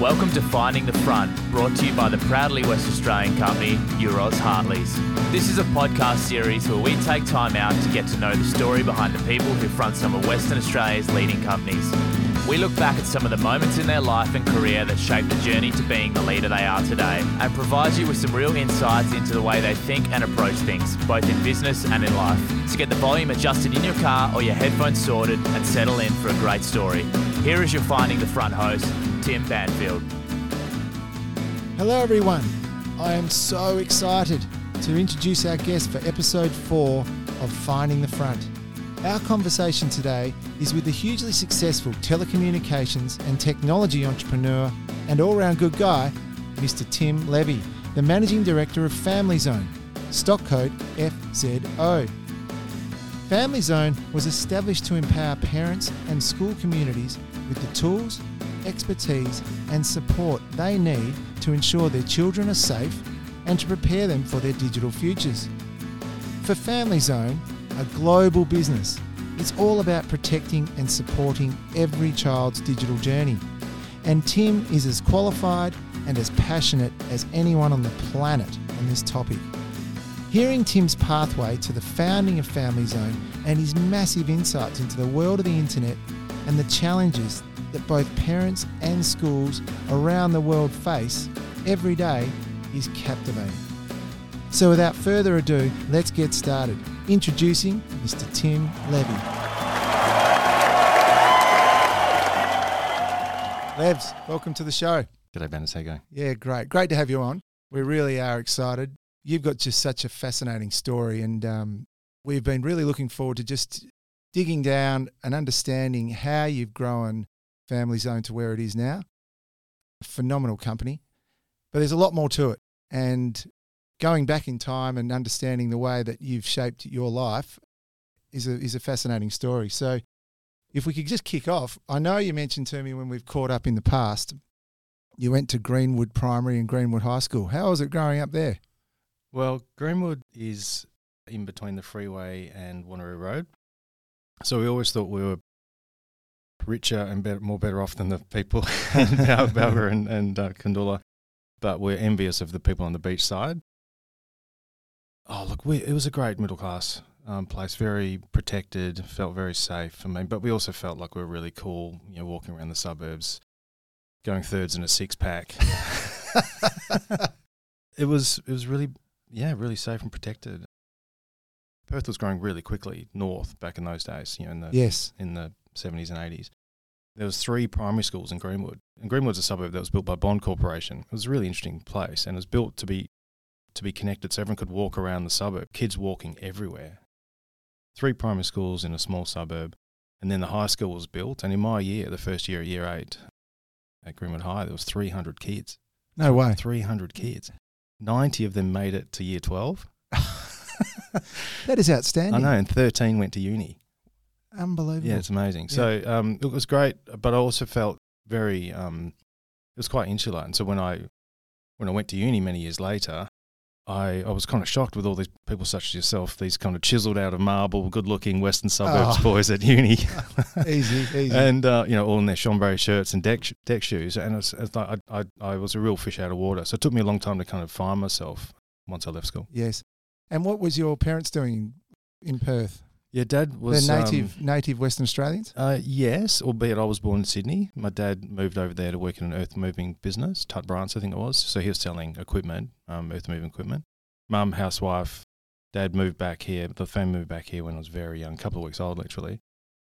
Welcome to Finding the Front, brought to you by the proudly West Australian company, Euroz Hartleys. This is a podcast series where we take time out to get to know the story behind the people who front some of Western Australia's leading companies. We look back at some of the moments in their life and career that shaped the journey to being the leader they are today, and provide you with some real insights into the way they think and approach things, both in business and in life. So get the volume adjusted in your car or your headphones sorted and settle in for a great story. Here is your Finding the Front host, Tim Banfield. Hello, everyone. I am so excited to introduce our guest for episode four of Finding the Front. Our conversation today is with the hugely successful telecommunications and technology entrepreneur and all round good guy, Mr. Tim Levy, the managing director of Family Zone, stock code FZO. Family Zone was established to empower parents and school communities with the tools, expertise, and support they need to ensure their children are safe and to prepare them for their digital futures. For Family Zone, a global business, it's all about protecting and supporting every child's digital journey. And Tim is as qualified and as passionate as anyone on the planet on this topic. Hearing Tim's pathway to the founding of Family Zone and his massive insights into the world of the internet and the challenges that both parents and schools around the world face every day is captivating. So, without further ado, let's get started. Introducing Mr. Tim Levy. Levs, welcome to the show. G'day, Banners. How you going? Yeah, great. Great to have you on. We really are excited. You've got just such a fascinating story, and um, we've been really looking forward to just digging down and understanding how you've grown Family Zone to where it is now. Phenomenal company, but there's a lot more to it. And going back in time and understanding the way that you've shaped your life is a is a fascinating story. So, if we could just kick off, I know you mentioned to me when we've caught up in the past, you went to Greenwood Primary and Greenwood High School. How was it growing up there? Well, Greenwood is in between the freeway and Wanneroo Road. So we always thought we were richer and better, more better off than the people in Balga and, and uh, Koondoola, but we're envious of the people on the beach side. Oh, look, we, it was a great middle class um, place, very protected, felt very safe. I mean, but we also felt like we were really cool, you know, walking around the suburbs, going thirds in a six pack. it was it was really yeah really safe and protected. Perth was growing really quickly north back in those days, you know, in the Yes. in the seventies and eighties. There was three primary schools in Greenwood, and Greenwood's a suburb that was built by Bond Corporation. It was a really interesting place, and it was built to be to be connected, so everyone could walk around the suburb. Kids walking everywhere. Three primary schools in a small suburb, and then the high school was built. And in my year, the first year, of year eight, at Greenwood High, there was three hundred kids. No way. Three hundred kids. Ninety of them made it to year twelve. That is outstanding. I know, and thirteen went to uni. Unbelievable. Yeah, it's amazing. Yeah. So um, it was great, but I also felt very. Um, it was quite insular, and so when I when I went to uni many years later, I, I was kind of shocked with all these people such as yourself, these kind of chiseled out of marble, good-looking Western suburbs Oh. boys at uni, easy, easy. and uh, you know all in their chambray shirts and deck deck shoes, and it was, it's like I, I I was a real fish out of water. So it took me a long time to kind of find myself once I left school. yes. And what was your parents doing in Perth? Yeah, Dad was They're um, native, native Western Australians. Uh, yes, albeit I was born in Sydney. My dad moved over there to work in an earth moving business, Tutt Bryants, I think it was. So he was selling equipment, um, earth moving equipment. Mum, housewife. Dad moved back here. The family moved back here when I was very young, a couple of weeks old, literally.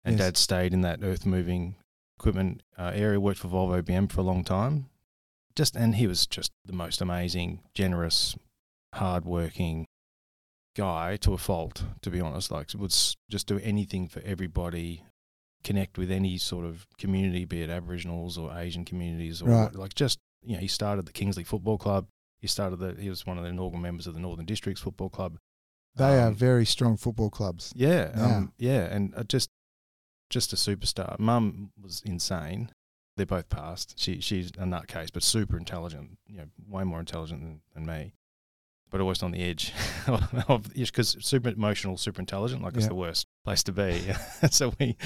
And Yes. Dad stayed in that earth moving equipment uh, area, worked for Volvo BM for a long time. Just and he was just the most amazing, generous, hardworking guy to a fault. To be honest, like would just do anything for everybody, connect with any sort of community, be it Aboriginals or Asian communities, or Right. like just you know, he started the Kingsley Football Club. He started the. He was one of the inaugural members of the Northern Districts Football Club. They are Um, very strong football clubs. yeah, Yeah. um, yeah, and uh, just just a superstar. Mum was insane. They're both passed. She she's a nutcase, but super intelligent. You know, way more intelligent than, than me. But always on the edge of because super emotional, super intelligent. Like it's the worst place to be. so we,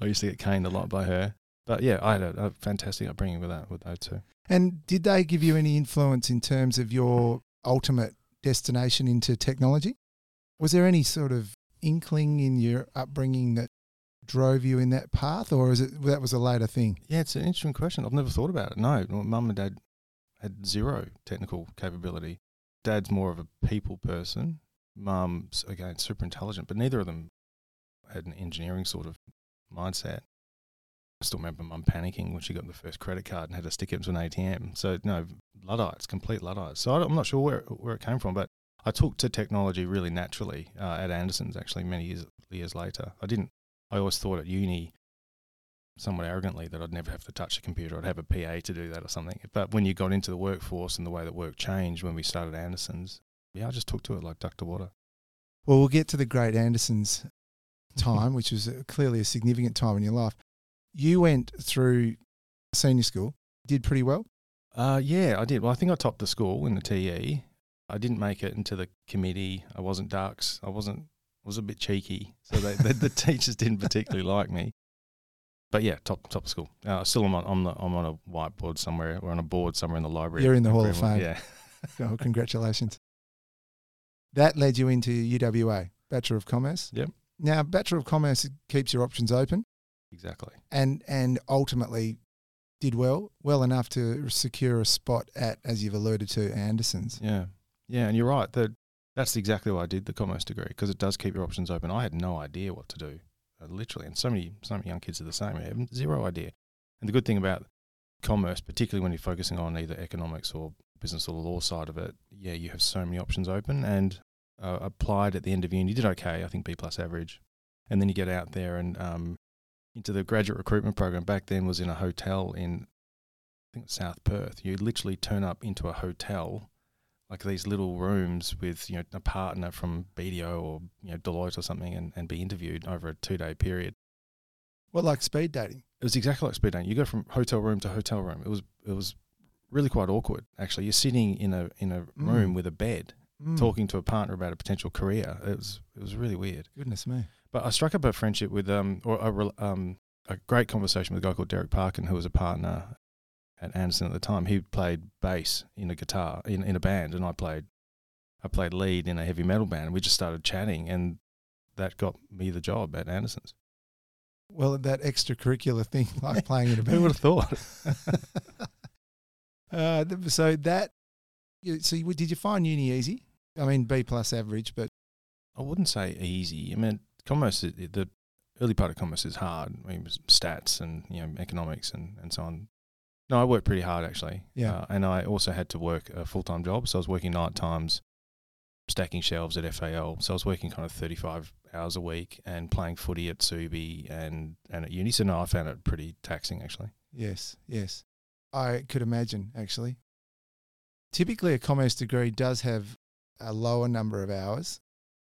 I used to get caned a lot by her. But yeah, I had a, a fantastic upbringing with that with those two. And did they give you any influence in terms of your ultimate destination into technology? Was there any sort of inkling in your upbringing that drove you in that path, or is it that was a later thing? Yeah, it's an interesting question. I've never thought about it. No, mum and dad had zero technical capability. Dad's more of a people person. Mum's again super intelligent, but neither of them had an engineering sort of mindset. I still remember mum panicking when she got the first credit card and had to stick it into an ATM. So no, Luddites, complete Luddites. So I'm not sure where where it came from, but I took to technology really naturally uh, at Anderson's. Actually, many years years later, I didn't. I always thought at uni, somewhat arrogantly, that I'd never have to touch a computer. I'd have a PA to do that or something. But when you got into the workforce and the way that work changed when we started Anderson's, yeah, I just took to it like duck to water. Well, we'll get to the great Anderson's time, which was clearly a significant time in your life. You went through senior school, did pretty well. Uh, yeah, I did. Well, I think I topped the school in the TEE. I didn't make it into the committee. I wasn't Ducks. I wasn't. I was a bit cheeky, so they, the, the teachers didn't particularly like me. But yeah, top top of school. Uh, still, I'm on. I'm, the, I'm on a whiteboard somewhere. We're on a board somewhere in the library. You're in the Hall of Fame. Yeah, Oh, congratulations. That led you into UWA, Bachelor of Commerce. Yep. Now, Bachelor of Commerce keeps your options open exactly. and and ultimately did well, well enough to secure a spot at, as you've alluded to, Anderson's. Yeah, yeah, and you're right. That that's exactly why I did the commerce degree because it does keep your options open. I had no idea what to do, literally, and so many so many young kids are the same. They have zero idea. And the good thing about commerce, particularly when you're focusing on either economics or business or the law side of it, yeah, you have so many options open. And uh, applied at the end of uni, did okay. I think B plus average, and then you get out there and um, into the graduate recruitment program. Back then was in a hotel in I think South Perth. You literally turn up into a hotel like these little rooms with you know a partner from BDO or you know Deloitte or something, and, and be interviewed over a two day period. Well, like speed dating? It was exactly like speed dating. You go from hotel room to hotel room. It was it was really quite awkward actually. You're sitting in a in a Mm. room with a bed, Mm, talking to a partner about a potential career. It was it was really weird. Goodness me. But I struck up a friendship with um or a um a great conversation with a guy called Derek Parkin, who was a partner at Anderson at the time. He played bass in a guitar in, in a band, and I played I played lead in a heavy metal band. And we just started chatting, and that got me the job at Anderson's. Well, that extracurricular thing like playing in a band. Who would have thought? uh, so that, you- so you, did you find uni easy? I mean, B plus average, but I wouldn't say easy. I mean, commerce, the early part of commerce is hard. I mean, stats and you know economics and, and so on. No, I worked pretty hard actually. Yeah. uh, and I also had to work a full time job, so I was working night times, stacking shelves at FAL. So I was working kind of thirty five hours a week and playing footy at Subi and and at uni. So no, I found it pretty taxing actually. yes, yes. I could imagine actually. Typically, a commerce degree does have a lower number of hours,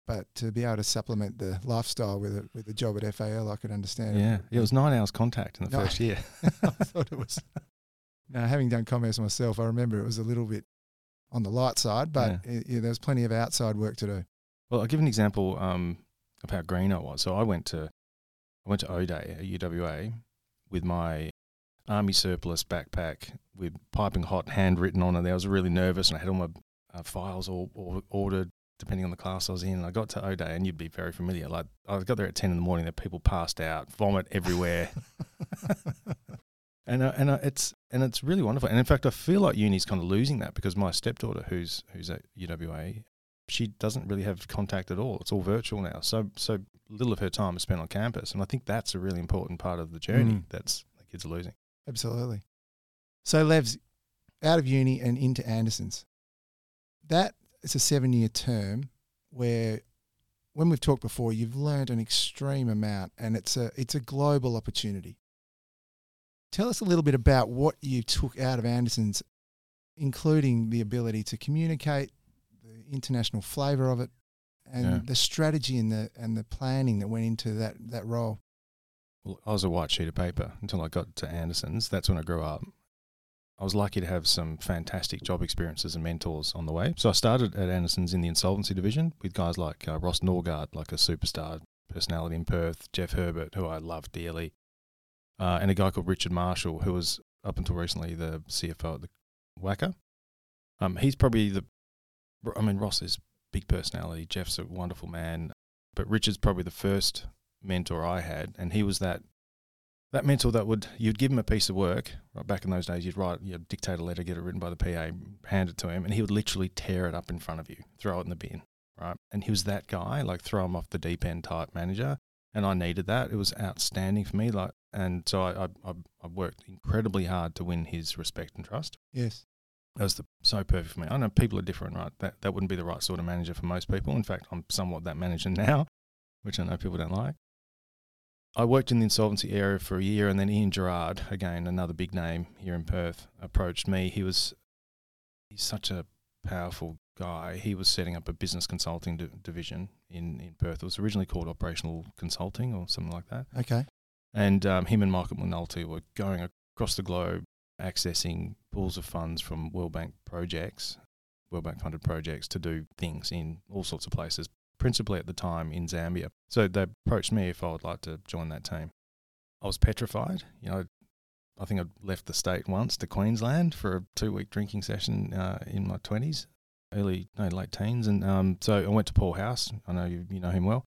but to be able to supplement the lifestyle with a, with a job at FAL, I could understand. Yeah, it was nine hours contact in the No. first year. I thought it was. Now, having done commerce myself, I remember it was a little bit on the light side, but yeah. yeah, there was plenty of outside work to do. Well, I'll give an example um, of how green I was. So I went to I went to O'Day at UWA with my army surplus backpack with piping hot handwritten on it. I was really nervous and I had all my uh, files all, all ordered depending on the class I was in. And I got to O'Day and you'd be very familiar. Like I got there at ten in the morning. There people passed out, vomit everywhere. and uh, and uh, it's and it's really wonderful. And in fact, I feel like uni's kind of losing that because my stepdaughter, who's who's at UWA, she doesn't really have contact at all. It's all virtual now. So so little of her time is spent on campus, and I think that's a really important part of the journey Mm. that's the kids are losing. Absolutely. So, Levs, out of uni and into Anderson's, that is a seven year term where, when we've talked before, you've learned an extreme amount and it's a, it's a global opportunity. Tell us a little bit about what you took out of Anderson's, including the ability to communicate, the international flavour of it, and Yeah. the strategy and the, and the planning that went into that, that role. Well, I was a white sheet of paper until I got to Anderson's. That's when I grew up. I was lucky to have some fantastic job experiences and mentors on the way. So I started at Anderson's in the insolvency division with guys like uh, Ross Norgard, like a superstar personality in Perth, Jeff Herbert, who I love dearly, uh, and a guy called Richard Marshall, who was up until recently the CFO at the WACA. Um, he's probably the, I mean, Ross is big personality. Jeff's a wonderful man, but Richard's probably the first mentor I had, and he was that that mentor that would you'd give him a piece of work right back in those days you'd write you'd dictate a letter get it written by the PA hand it to him and he would literally tear it up in front of you throw it in the bin right and he was that guy like throw him off the deep end type manager and I needed that it was outstanding for me like and so I I, I worked incredibly hard to win his respect and trust Yes. that was the, so perfect for me I know people are different right that that wouldn't be the right sort of manager for most people in fact I'm somewhat that manager now which I know people don't like I worked in the insolvency area for a year, and then Ian Gerard, again another big name here in Perth, approached me. He was he's such a powerful guy. He was setting up a business consulting di- division in in Perth. It was originally called Operational Consulting or something like that. Okay. And um, him and Michael McNulty were going across the globe, accessing pools of funds from World Bank projects, World Bank funded projects to do things in all sorts of places, principally at the time in Zambia. So they approached me if I would like to join that team. I was petrified. You know, I think I'd left the state once to Queensland for a two week drinking session uh, in my 20s, early, no, late teens. And um, so I went to Paul House. I know you, you know him well.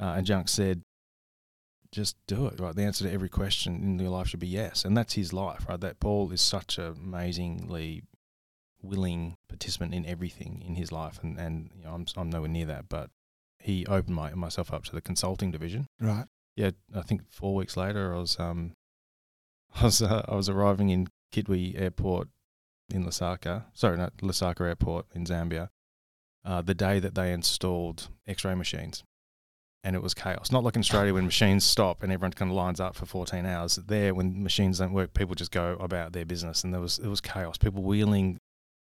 Uh, and Junk said, just do it, right? The answer to every question in your life should be yes. And that's his life, right? That Paul is such an amazingly willing participant in everything in his life. And, and you know, I'm, I'm nowhere near that, but he opened my, myself up to the consulting division. Right. Yeah, I think four weeks later, I was um, I was uh, I was arriving in Kitwe Airport in Lusaka. Sorry, not Lusaka Airport in Zambia. Uh, the day that they installed X-ray machines, and it was chaos. Not like in Australia when machines stop and everyone kind of lines up for 14 hours. There, when machines don't work, people just go about their business, and there was it was chaos. People wheeling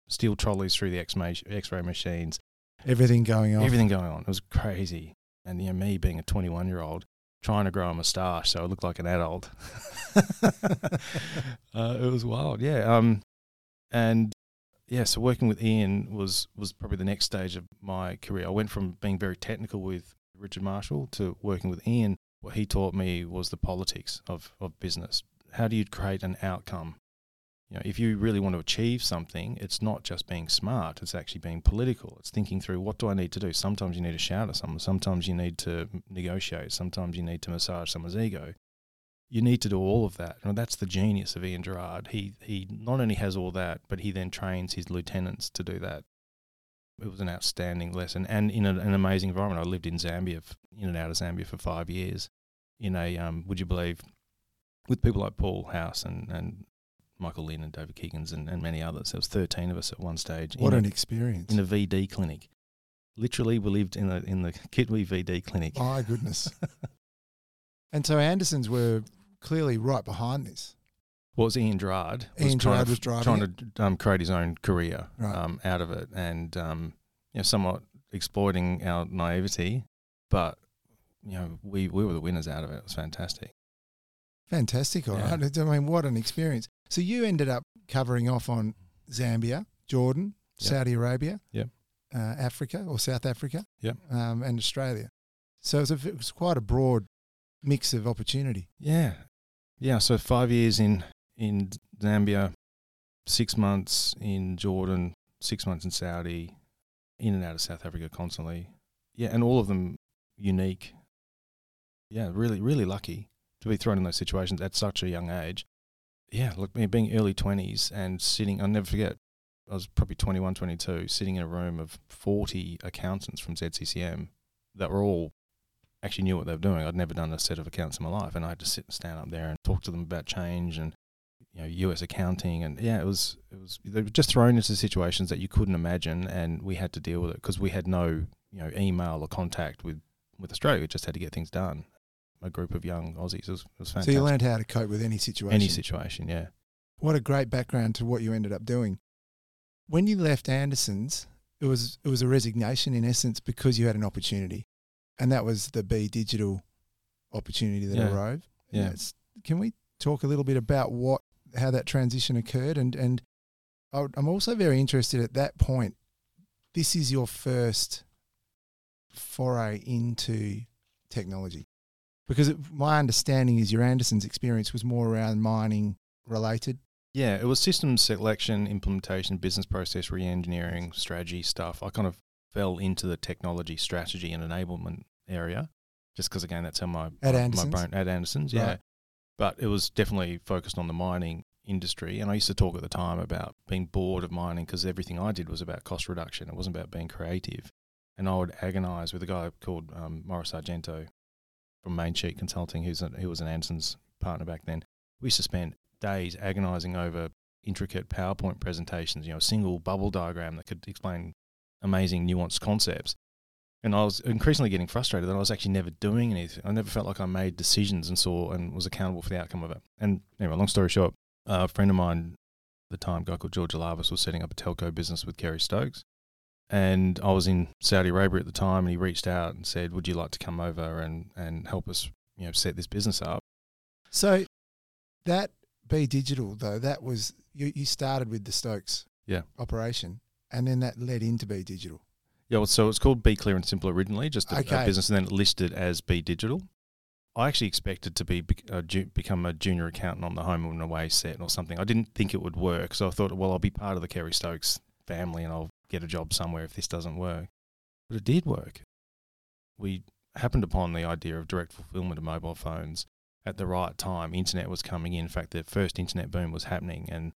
steel trolleys through the X-ray machines, Everything going on. everything going on. It was crazy. And you know, me being a 21 year old trying to grow a moustache so I looked like an adult. uh, it was wild, yeah. Um, and yeah, so working with Ian was was probably the next stage of my career. I went from being very technical with Richard Marshall to working with Ian. What he taught me was the politics of, of business. How do you create an outcome? You know, if you really want to achieve something, it's not just being smart, it's actually being political. It's thinking through what do I need to do? Sometimes you need to shout at someone, sometimes you need to negotiate, sometimes you need to massage someone's ego. You need to do all of that. And that's the genius of Ian Gerard. He he not only has all that, but he then trains his lieutenants to do that. It was an outstanding lesson and in a, an amazing environment. I lived in Zambia, in and out of Zambia for five years. In a, um, would you believe, with people like Paul House and, and Michael Lynn and David Keegans and, and many others. There was 13 of us at one stage. What an a, experience. in a VD clinic. Literally, we lived in the in the Kitwe VD clinic. My goodness. and so Andersons were clearly right behind this. Was Ian Gerard? Ian Gerard to, was driving trying to um, create his own career Right. um, out of it, and um, you know, somewhat exploiting our naivety, but you know, we we were the winners out of it. It was fantastic. Fantastic, all Yeah. right. I mean, what an experience. So you ended up covering off on Zambia, Jordan, Yep. Saudi Arabia, Yep. uh, Africa or South Africa, Yep. um, and Australia. So it was, a, it was quite a broad mix of opportunity. Yeah, yeah. So five years in in Zambia, six months in Jordan, six months in Saudi, in and out of South Africa constantly. Yeah, and all of them unique. Yeah, really, really lucky to be thrown in those situations at such a young age. Yeah, look, me being early twenties and sitting, I'll never forget. I was probably 21, 22, sitting in a room of 40 accountants from ZCCM that were all actually knew what they were doing. I'd never done a set of accounts in my life, and I had to sit and stand up there and talk to them about change and you know U.S. accounting, and yeah, it was it was they were just thrown into situations that you couldn't imagine, and we had to deal with it because we had no you know email or contact with with Australia. We just had to get things done. A group of young Aussies. It was, it was So you learned how to cope with any situation. any situation, yeah. What a great background to what you ended up doing. When you left Anderson's, it was it was a resignation in essence because you had an opportunity, and that was the B Digital opportunity that Yeah. arose. Yeah. Can we talk a little bit about what how that transition occurred? And and I'm also very interested at that point. This is your first foray into technology. Because it, my understanding is your Anderson's experience was more around mining related. Yeah, it was systems selection, implementation, business process re-engineering, strategy stuff. I kind of fell into the technology, strategy, and enablement area, just because again that's how my At my, Anderson's? my brain at Anderson's, yeah. Right. But it was definitely focused on the mining industry, and I used to talk at the time about being bored of mining because everything I did was about cost reduction. It wasn't about being creative, and I would agonize with a guy called um, Morris Argento from Main Sheet Consulting, who's a, who was an Anderson's partner back then. We used to spend days agonizing over intricate PowerPoint presentations, you know, a single bubble diagram that could explain amazing nuanced concepts. And I was increasingly getting frustrated that I was actually never doing anything. I never felt like I made decisions and saw and was accountable for the outcome of it. And anyway, long story short, a friend of mine at the time, a guy called George Alavis, was setting up a telco business with Kerry Stokes. And I was in Saudi Arabia at the time, and he reached out and said, "Would you like to come over and, and help us, you know, set this business up?" So that Be Digital though, that was you, you started with the Stokes Yeah. operation, and then that led into Be Digital. Yeah, well, so it's called Be Clear and Simple originally, just a, a business, and then it listed as Be Digital. I actually expected to be uh, ju- become a junior accountant on the home and away set or something. I didn't think it would work, so I thought, well, I'll be part of the Kerry Stokes family and I'll get a job somewhere if this doesn't work. But it did work. We happened upon the idea of direct fulfillment of mobile phones at the right time. Internet was coming in. In fact, the first internet boom was happening, and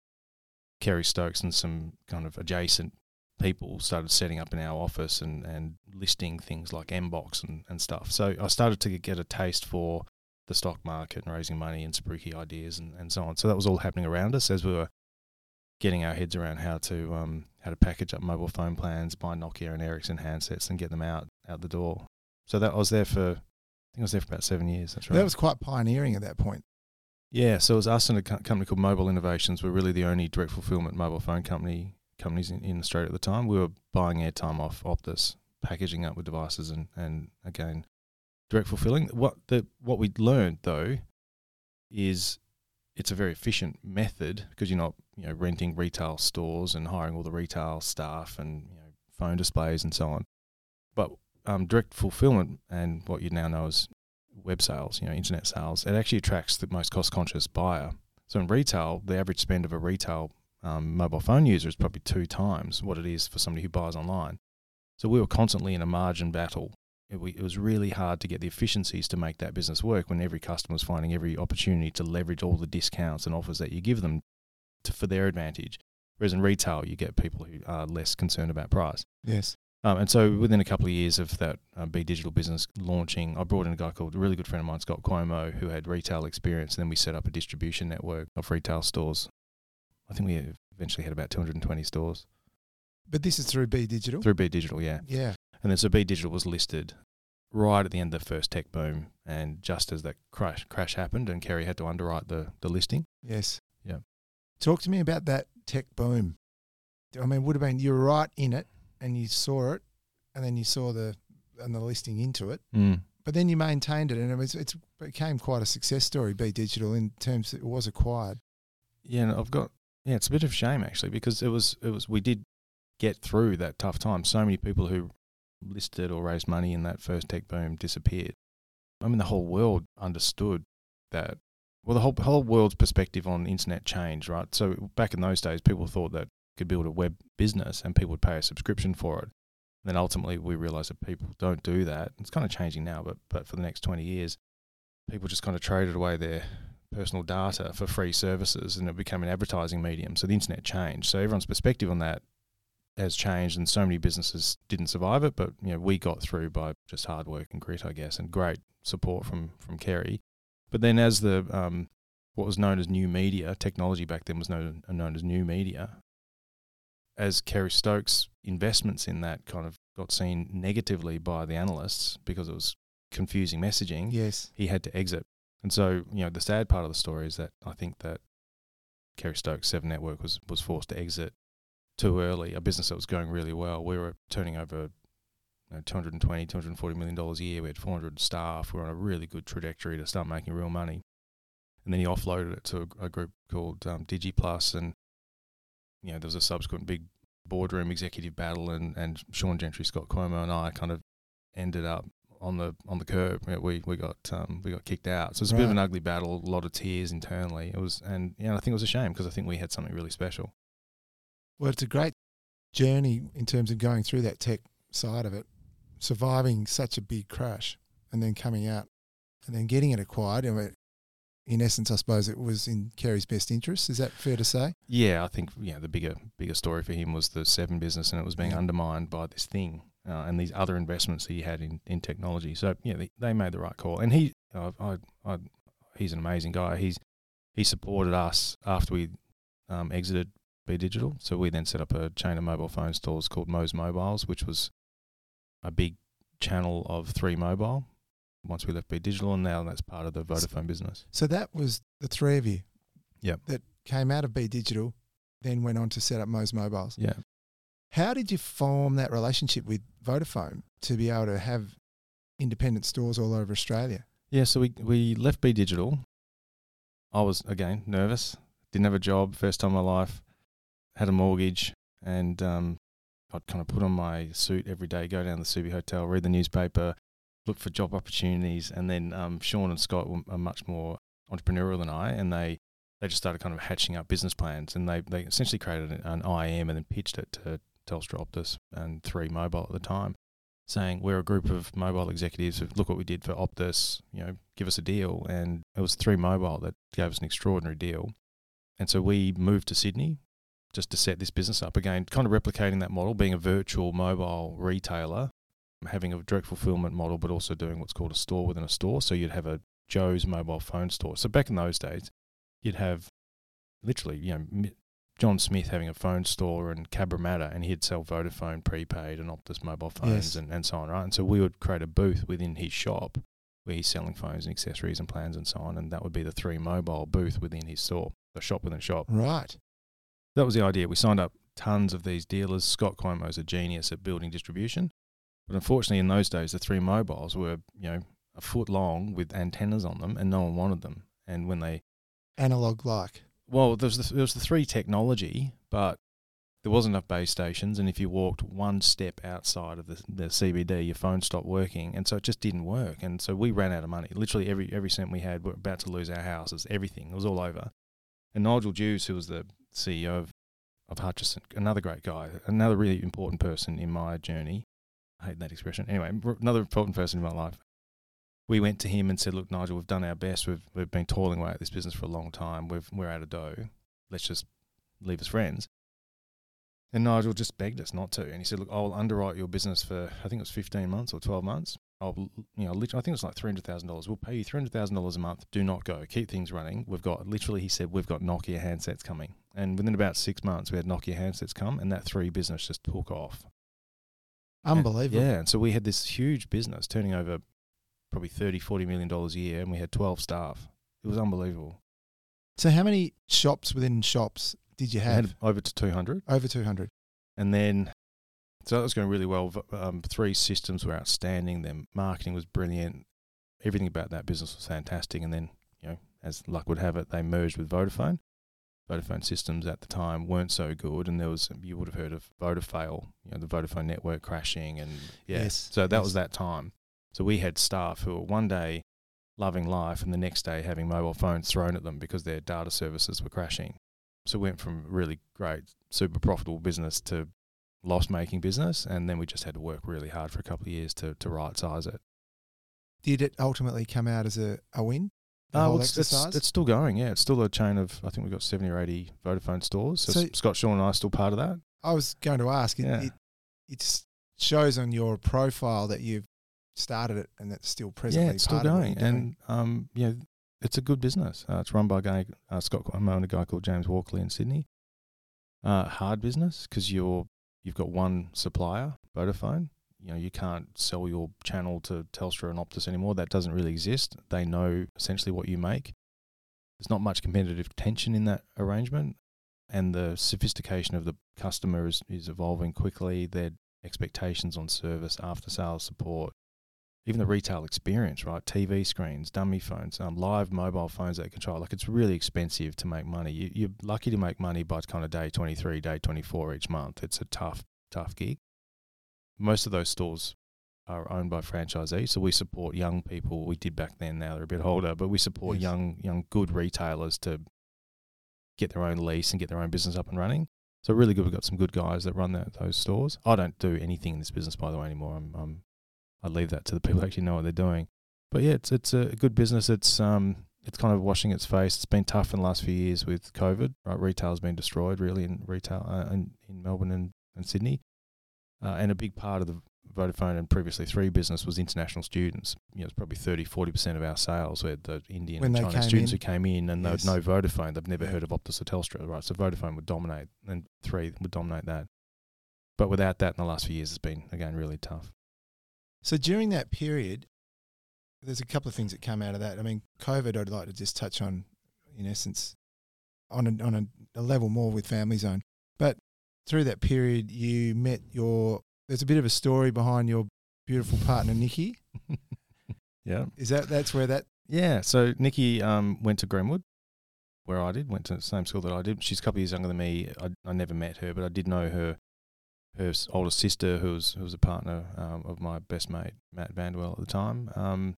Kerry Stokes and some kind of adjacent people started setting up in our office and, and listing things like Mbox and, and stuff. So I started to get a taste for the stock market and raising money and spooky ideas and, and so on. So that was all happening around us as we were getting our heads around how to um, how to package up mobile phone plans, buy Nokia and Ericsson handsets and get them out out the door. So that I was there for I think I was there for about seven years. That's right. That was quite pioneering at that point. Yeah, so it was us and a company called Mobile Innovations. We're really the only direct fulfillment mobile phone company companies in, in Australia at the time. We were buying airtime off Optus, packaging up with devices, and, and again, direct fulfilling. What the what we learned though is it's a very efficient method because you're not you know renting retail stores and hiring all the retail staff and you know phone displays and so on. But um, direct fulfillment and what you now know as web sales, you know, internet sales, it actually attracts the most cost conscious buyer. So in retail, the average spend of a retail um, mobile phone user is probably two times what it is for somebody who buys online. So we were constantly in a margin battle. It, we, it was really hard to get the efficiencies to make that business work when every customer was finding every opportunity to leverage all the discounts and offers that you give them to, for their advantage. Whereas in retail, you get people who are less concerned about price. Yes. Um, and so within a couple of years of that uh, B Digital business launching, I brought in a guy called a really good friend of mine, Scott Cuomo, who had retail experience. And then we set up a distribution network of retail stores. I think we eventually had about 220 stores But this is through B Digital. through B Digital, yeah. Yeah. And then so B Digital was listed right at the end of the first tech boom. And just as that crash crash happened and Kerry had to underwrite the, the listing. Yes. Yeah. Talk to me about that tech boom. I mean, would have been you were right in it, and you saw it, and then you saw the and the listing into it, mm. but then you maintained it, and it was it's became quite a success story. B Digital in terms that it was acquired. Yeah, and I've got yeah, it's a bit of shame actually because it was it was we did get through that tough time. So many people who listed or raised money in that first tech boom disappeared. I mean, the whole world understood that. Well, the whole whole world's perspective on internet changed, right? So back in those days, people thought that could build a web business and people would pay a subscription for it. And then ultimately, we realized that people don't do that. It's kind of changing now, but but for the next twenty years, people just kind of traded away their personal data for free services and it became an advertising medium. So the internet changed. So everyone's perspective on that has changed and so many businesses didn't survive it, but you know, we got through by just hard work and grit, I guess, and great support from from Kerry. But then as the um, what was known as new media, technology back then was known, known as new media, as Kerry Stokes' investments in that kind of got seen negatively by the analysts because it was confusing messaging Yes. he had to exit. And so, you know, the sad part of the story is that I think that Kerry Stokes Seven Network was was forced to exit too early. A business that was going really well. We were turning over you know, 220, 240 million dollars a year. We had 400 staff. We were on a really good trajectory to start making real money. And then he offloaded it to a, a group called um, DigiPlus, and you know there was a subsequent big boardroom executive battle, and and Sean Gentry, Scott Cuomo, and I kind of ended up on the on the curb. We we got um, we got kicked out. So it's a bit of an ugly battle. A lot of tears internally. It was, and yeah, I think it was a shame because I think we had something really special. Well, it's a great journey in terms of going through that tech side of it, surviving such a big crash, and then coming out, and then getting it acquired. I mean, in essence, I suppose it was in Kerry's best interest. Is that fair to say? Yeah, I think yeah the bigger bigger story for him was the Seven business, and it was being Yeah. undermined by this thing uh, and these other investments that he had in, in technology. So yeah, they, they made the right call, and he uh, I, I he's an amazing guy. He's he supported us after we um, exited B Digital. So we then set up a chain of mobile phone stores called Mo's Mobiles, which was a big channel of Three Mobile. Once we left B Digital, and now that's part of the Vodafone business. So that was the three of you. Yep. That came out of B Digital, then went on to set up Mo's Mobiles. Yeah. How did you form that relationship with Vodafone to be able to have independent stores all over Australia? Yeah, so we we left B Digital. I was again nervous. Didn't have a job, first time in my life. Had a mortgage, and um, I'd kind of put on my suit every day, go down to the Subi Hotel, read the newspaper, look for job opportunities, and then um, Sean and Scott were, are much more entrepreneurial than I, and they they just started kind of hatching up business plans, and they they essentially created an, an IM and then pitched it to Telstra Optus and Three Mobile at the time saying we're a group of mobile executives. Look what we did for Optus. You know, give us a deal, and it was Three Mobile that gave us an extraordinary deal. And so we moved to Sydney just to set this business up again, kind of replicating that model, being a virtual mobile retailer, having a direct fulfillment model, but also doing what's called a store within a store. So you'd have a Joe's mobile phone store. So back in those days, you'd have literally, you know, John Smith having a phone store in Cabramatta, and he'd sell Vodafone prepaid and Optus mobile phones Yes. and, and so on, right? And so we would create a booth within his shop where he's selling phones and accessories and plans and so on, and that would be the three mobile booth within his store, the shop within a shop. Right. That was the idea. We signed up tons of these dealers. Scott Cuomo's a genius at building distribution, but unfortunately, in those days, the three mobiles were you know a foot long with antennas on them, and no one wanted them. And when they Analog like. Well, there was the, there was the three technology, but there wasn't enough base stations, and if you walked one step outside of the, the CBD, your phone stopped working, and so it just didn't work. And so we ran out of money. Literally every every cent we had, we're about to lose our houses, everything. It was all over. And Nigel Dews, who was the CEO of, of Hutchison, another great guy, another really important person in my journey. I hate that expression. Anyway, another important person in my life. We went to him and said, "Look, Nigel, we've done our best. We've we've been toiling away at this business for a long time. We've we're out of dough. Let's just leave as friends." And Nigel just begged us not to, and he said, "Look, I'll underwrite your business for I think it was fifteen months or twelve months. I'll you know literally, I think it was like three hundred thousand dollars. We'll pay you three hundred thousand dollars a month. Do not go. Keep things running. We've got literally, he said, we've got Nokia handsets coming, and within about six months, we had Nokia handsets come, and that three business just took off. Unbelievable. Yeah, and so we had this huge business turning over probably 30, 40 million dollars a year, and we had 12 staff. It was unbelievable. So how many shops within shops did you have? had over to 200. Over 200. And then, so that was going really well. Um, three systems were outstanding. Their marketing was brilliant. Everything about that business was fantastic. And then, you know, as luck would have it, they merged with Vodafone. Vodafone systems at the time weren't so good, and there was you would have heard of Vodafail, you know, the Vodafone network crashing, and yeah. Yes, So that yes. was that time. So we had staff who were one day loving life, and the next day having mobile phones thrown at them because their data services were crashing. So we went from really great, super profitable business to loss making business, and then we just had to work really hard for a couple of years to to right size it. Did it ultimately come out as a, a win? Uh, well, it's, it's, it's still going, yeah. It's still a chain of, I think we've got 70 or 80 Vodafone stores. So, So- Scott Shaw and I are still part of that. I was going to ask. It, Yeah. it, it shows on your profile that you've started it and that's still presently yeah, it's still going. And, um, yeah, it's a good business. Uh, it's run by a guy, uh, Scott Cuomo and a guy called James Walkley in Sydney. Uh, hard business because you're, you've got one supplier, Vodafone. You know, you can't sell your channel to Telstra and Optus anymore. That doesn't really exist. They know essentially what you make. There's not much competitive tension in that arrangement. And the sophistication of the customer is, is evolving quickly. Their expectations on service, after sales support, even the retail experience, right? TV screens, dummy phones, um, live mobile phones that control. Like it's really expensive to make money. You, you're lucky to make money by kind of day 23, day 24 each month. It's a tough, tough gig. Most of those stores are owned by franchisees, so we support young people. We did back then. Now they're a bit older, but we support Yes. young, young, good retailers to get their own lease and get their own business up and running. So really good. We've got some good guys that run that, those stores. I don't do anything in this business, by the way, anymore. I'm, I'm I leave that to the people who actually know what they're doing. But yeah, it's it's a good business. It's um it's kind of washing its face. It's been tough in the last few years with COVID. Right, retail's been destroyed really in retail uh, in, in Melbourne and, and Sydney. Uh, and a big part of the Vodafone and previously Three business was international students. You know, it's probably 30, 40% of our sales were the Indian When and Chinese students in. who came in and Yes. they no Vodafone. They've never heard of Optus or Telstra, right? So Vodafone would dominate and Three would dominate that. But without that in the last few years, it's been, again, really tough. So during that period, there's a couple of things that come out of that. I mean, COVID, I'd like to just touch on, in essence, on a, on a, a level more with Family Zone. But through that period, you met your. There's a bit of a story behind your beautiful partner, Nikki. Yeah. Is that that's where that? Yeah. So Nikki um, went to Greenwood, where I did. Went to the same school that I did. She's a couple of years younger than me. I, I never met her, but I did know her. Her older sister, who was who was a partner um, of my best mate Matt Vandwell at the time. Um,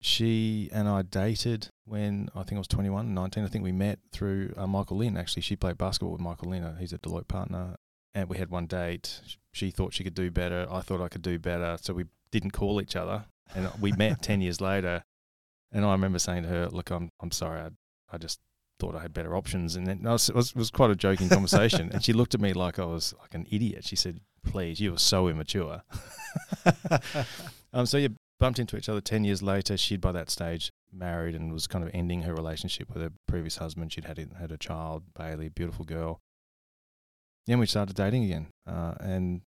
she and I dated when I think I was 21, 19. I think we met through uh, Michael Lynn. Actually, she played basketball with Michael Lynn. uh, He's a Deloitte partner, and we had one date. She thought she could do better. I thought I could do better. So we didn't call each other, and we met ten years later. And I remember saying to her, "Look, I'm I'm sorry. I I just thought I had better options." And then it was, it was, it was quite a joking conversation. and she looked at me like I was like an idiot. She said, "Please, you are so immature." um, so you bumped into each other ten years later. She'd by that stage married and was kind of ending her relationship with her previous husband. She'd had had a child, Bailey, beautiful girl. Then we started dating again, uh, and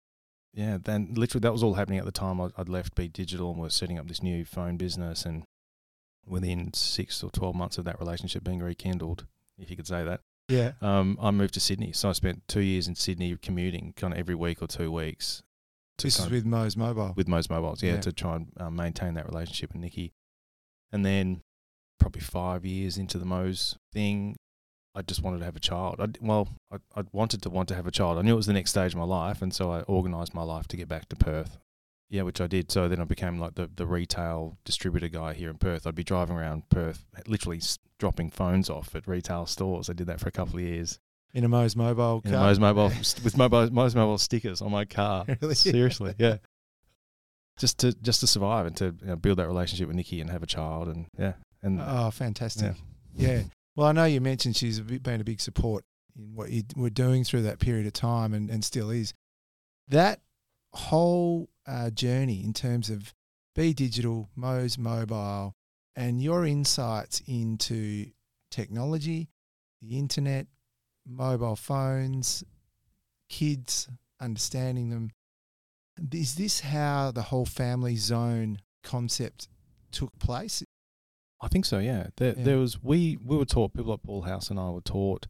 yeah, then literally that was all happening at the time. I, I'd left B Digital and was setting up this new phone business, and within six or twelve months of that relationship being rekindled, if you could say that, yeah. um, I moved to Sydney. So I spent two years in Sydney commuting, kind of every week or two weeks. to This is with Mo's Mobile. with Mo's Mobiles, yeah, Yeah. to try and um, maintain that relationship with Nikki. And then probably five years into the Mo's thing, I just wanted to have a child. I, well, I, I wanted to want to have a child. I knew it was the next stage of my life, and so I organised my life to get back to Perth. Yeah, which I did. So then I became like the, the retail distributor guy here in Perth. I'd be driving around Perth, literally dropping phones off at retail stores. I did that for a couple of years. in a Mo's Mobile In a car. Mo's Mobile, with mobile, Mo's Mobile stickers on my car. Really? Seriously, yeah. Just to just to survive and to you know, build that relationship with Nikki and have a child and yeah and Oh, fantastic. Yeah. Well, I know you mentioned she's been a big support in what you were doing through that period of time and, and still is. That whole uh, journey in terms of Be Digital, Mo's Mobile, and your insights into technology, the internet, mobile phones, kids, understanding them. Is this how the whole family zone concept took place? I think so. Yeah, there Yeah. there was we we were taught people like Paul House and I were taught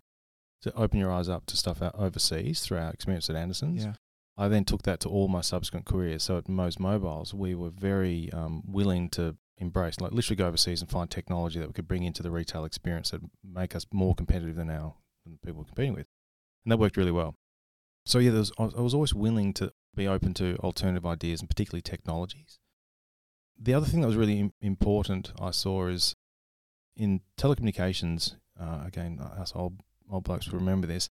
to open your eyes up to stuff out overseas through our experience at Anderson's. Yeah. I then took that to all my subsequent careers. So at Mo's Mobiles, we were very um, willing to embrace, like literally go overseas and find technology that we could bring into the retail experience that make us more competitive than our than people we're competing with, and that worked really well. So yeah, was, I was always willing to be open to alternative ideas and particularly technologies. The other thing that was really important I saw is in telecommunications. Uh, again, us old old blokes will remember this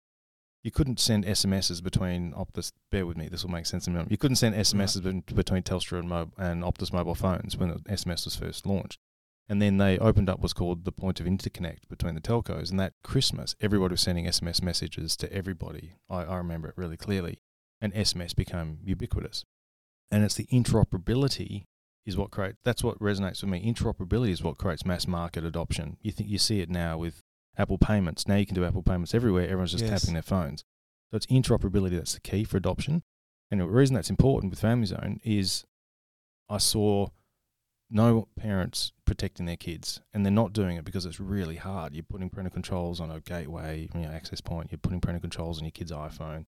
you couldn't send SMSs between Optus. Bear with me, this will make sense in a minute. You couldn't send SMSs ben- between Telstra and, Mo- and Optus mobile phones when the SMS was first launched. And then they opened up what's called the point of interconnect between the telcos. And that Christmas, everybody was sending SMS messages to everybody. I, I remember it really clearly. And SMS became ubiquitous. And it's the interoperability is what creates. That's what resonates with me. Interoperability is what creates mass market adoption. You think you see it now with Apple Payments. Now you can do Apple Payments everywhere. Everyone's just Yes. tapping their phones. So it's interoperability that's the key for adoption. And the reason that's important with Family Zone is I saw no parents protecting their kids, and they're not doing it because it's really hard. You're putting parental controls on a gateway, you know, access point. You're putting parental controls on your kid's iPhone.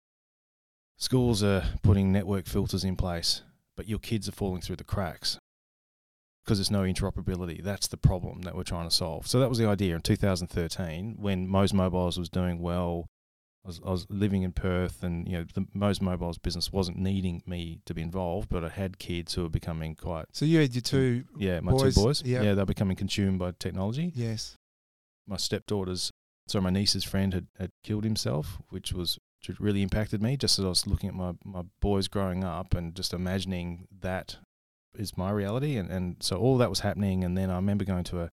Schools are putting network filters in place, but your kids are falling through the cracks because there's no interoperability. That's the problem that we're trying to solve. So that was the idea in 2013 when Mo's Mobiles was doing well. I was, I was living in Perth, and you know, the Mo's Mobiles business wasn't needing me to be involved, but I had kids who were becoming quite. So you had your two. Yeah, my boys, two boys. yeah. Yeah, they're becoming consumed by technology. Yes. My stepdaughter's, so my niece's friend had, had killed himself, which was which really impacted me. Just as I was looking at my my boys growing up and just imagining that is my reality, and and so all that was happening, and then I remember going to a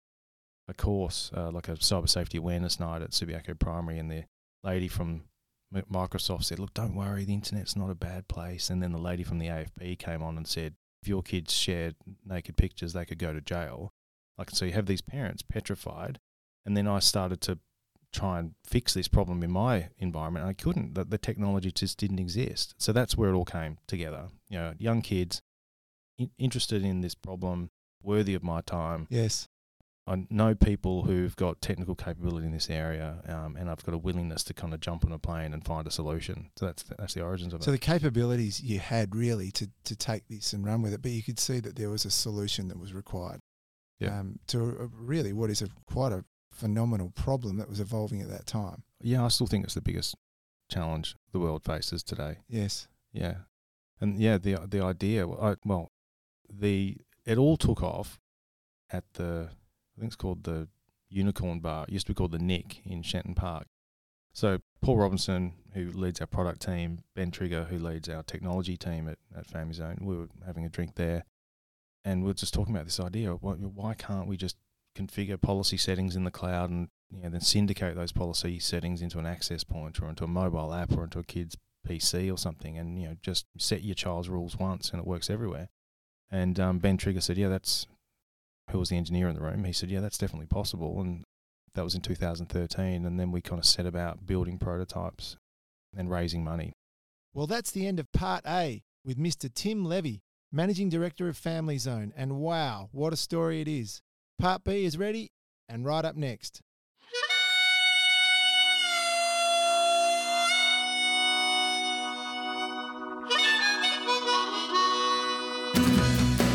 a course uh, like a cyber safety awareness night at Subiaco Primary, and the lady from Microsoft said, "Look, don't worry, the internet's not a bad place." And then the lady from the AFP came on and said, "If your kids shared naked pictures, they could go to jail." Like, so you have these parents petrified, and then I started to try and fix this problem in my environment. I couldn't. The, the technology just didn't exist. So that's where it all came together. You know, young kids interested in this problem, worthy of my time. Yes. I know people who've got technical capability in this area, um, and I've got a willingness to kind of jump on a plane and find a solution. So that's that's the origins of So it. So the capabilities you had really to, to take this and run with it, but you could see that there was a solution that was required Yeah. um, to a, really what is a quite a phenomenal problem that was evolving at that time. Yeah, I still think it's the biggest challenge the world faces today. Yes. Yeah, and yeah, the the idea. I, well, the it all took off at the I think it's called the Unicorn Bar. It used to be called the Nick in Shenton Park. So Paul Robinson, who leads our product team, Ben Trigger, who leads our technology team at at Family Zone, we were having a drink there, and we are just talking about this idea: why, why can't we just configure policy settings in the cloud and you know, then syndicate those policy settings into an access point or into a mobile app or into a kid's PC or something, and you know just set your child's rules once, and it works everywhere. And um, Ben Trigger said, "Yeah, that's who was the engineer in the room." He said, "Yeah, that's definitely possible." And that was in 2013, and then we kind of set about building prototypes and raising money. Well, that's the end of part A with Mr. Tim Levy, Managing Director of Family Zone. And wow, what a story it is. Part B is ready and right up next.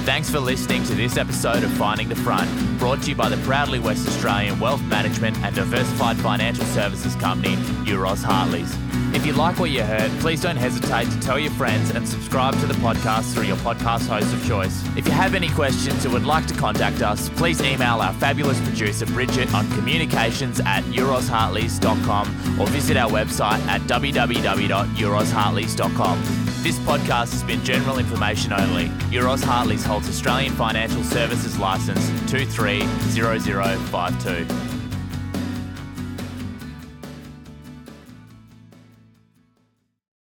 Thanks for listening to this episode of Finding the Front, brought to you by the proudly West Australian wealth management and diversified financial services company, Euroz Hartleys. If you like what you heard, please don't hesitate to tell your friends and subscribe to the podcast through your podcast host of choice. If you have any questions or would like to contact us, please email our fabulous producer Bridget on communications at eurozhartleys.com or visit our website at www.eurozhartleys.com. This podcast has been general information only. Euroz Hartleys holds Australian Financial Services Licence 230052.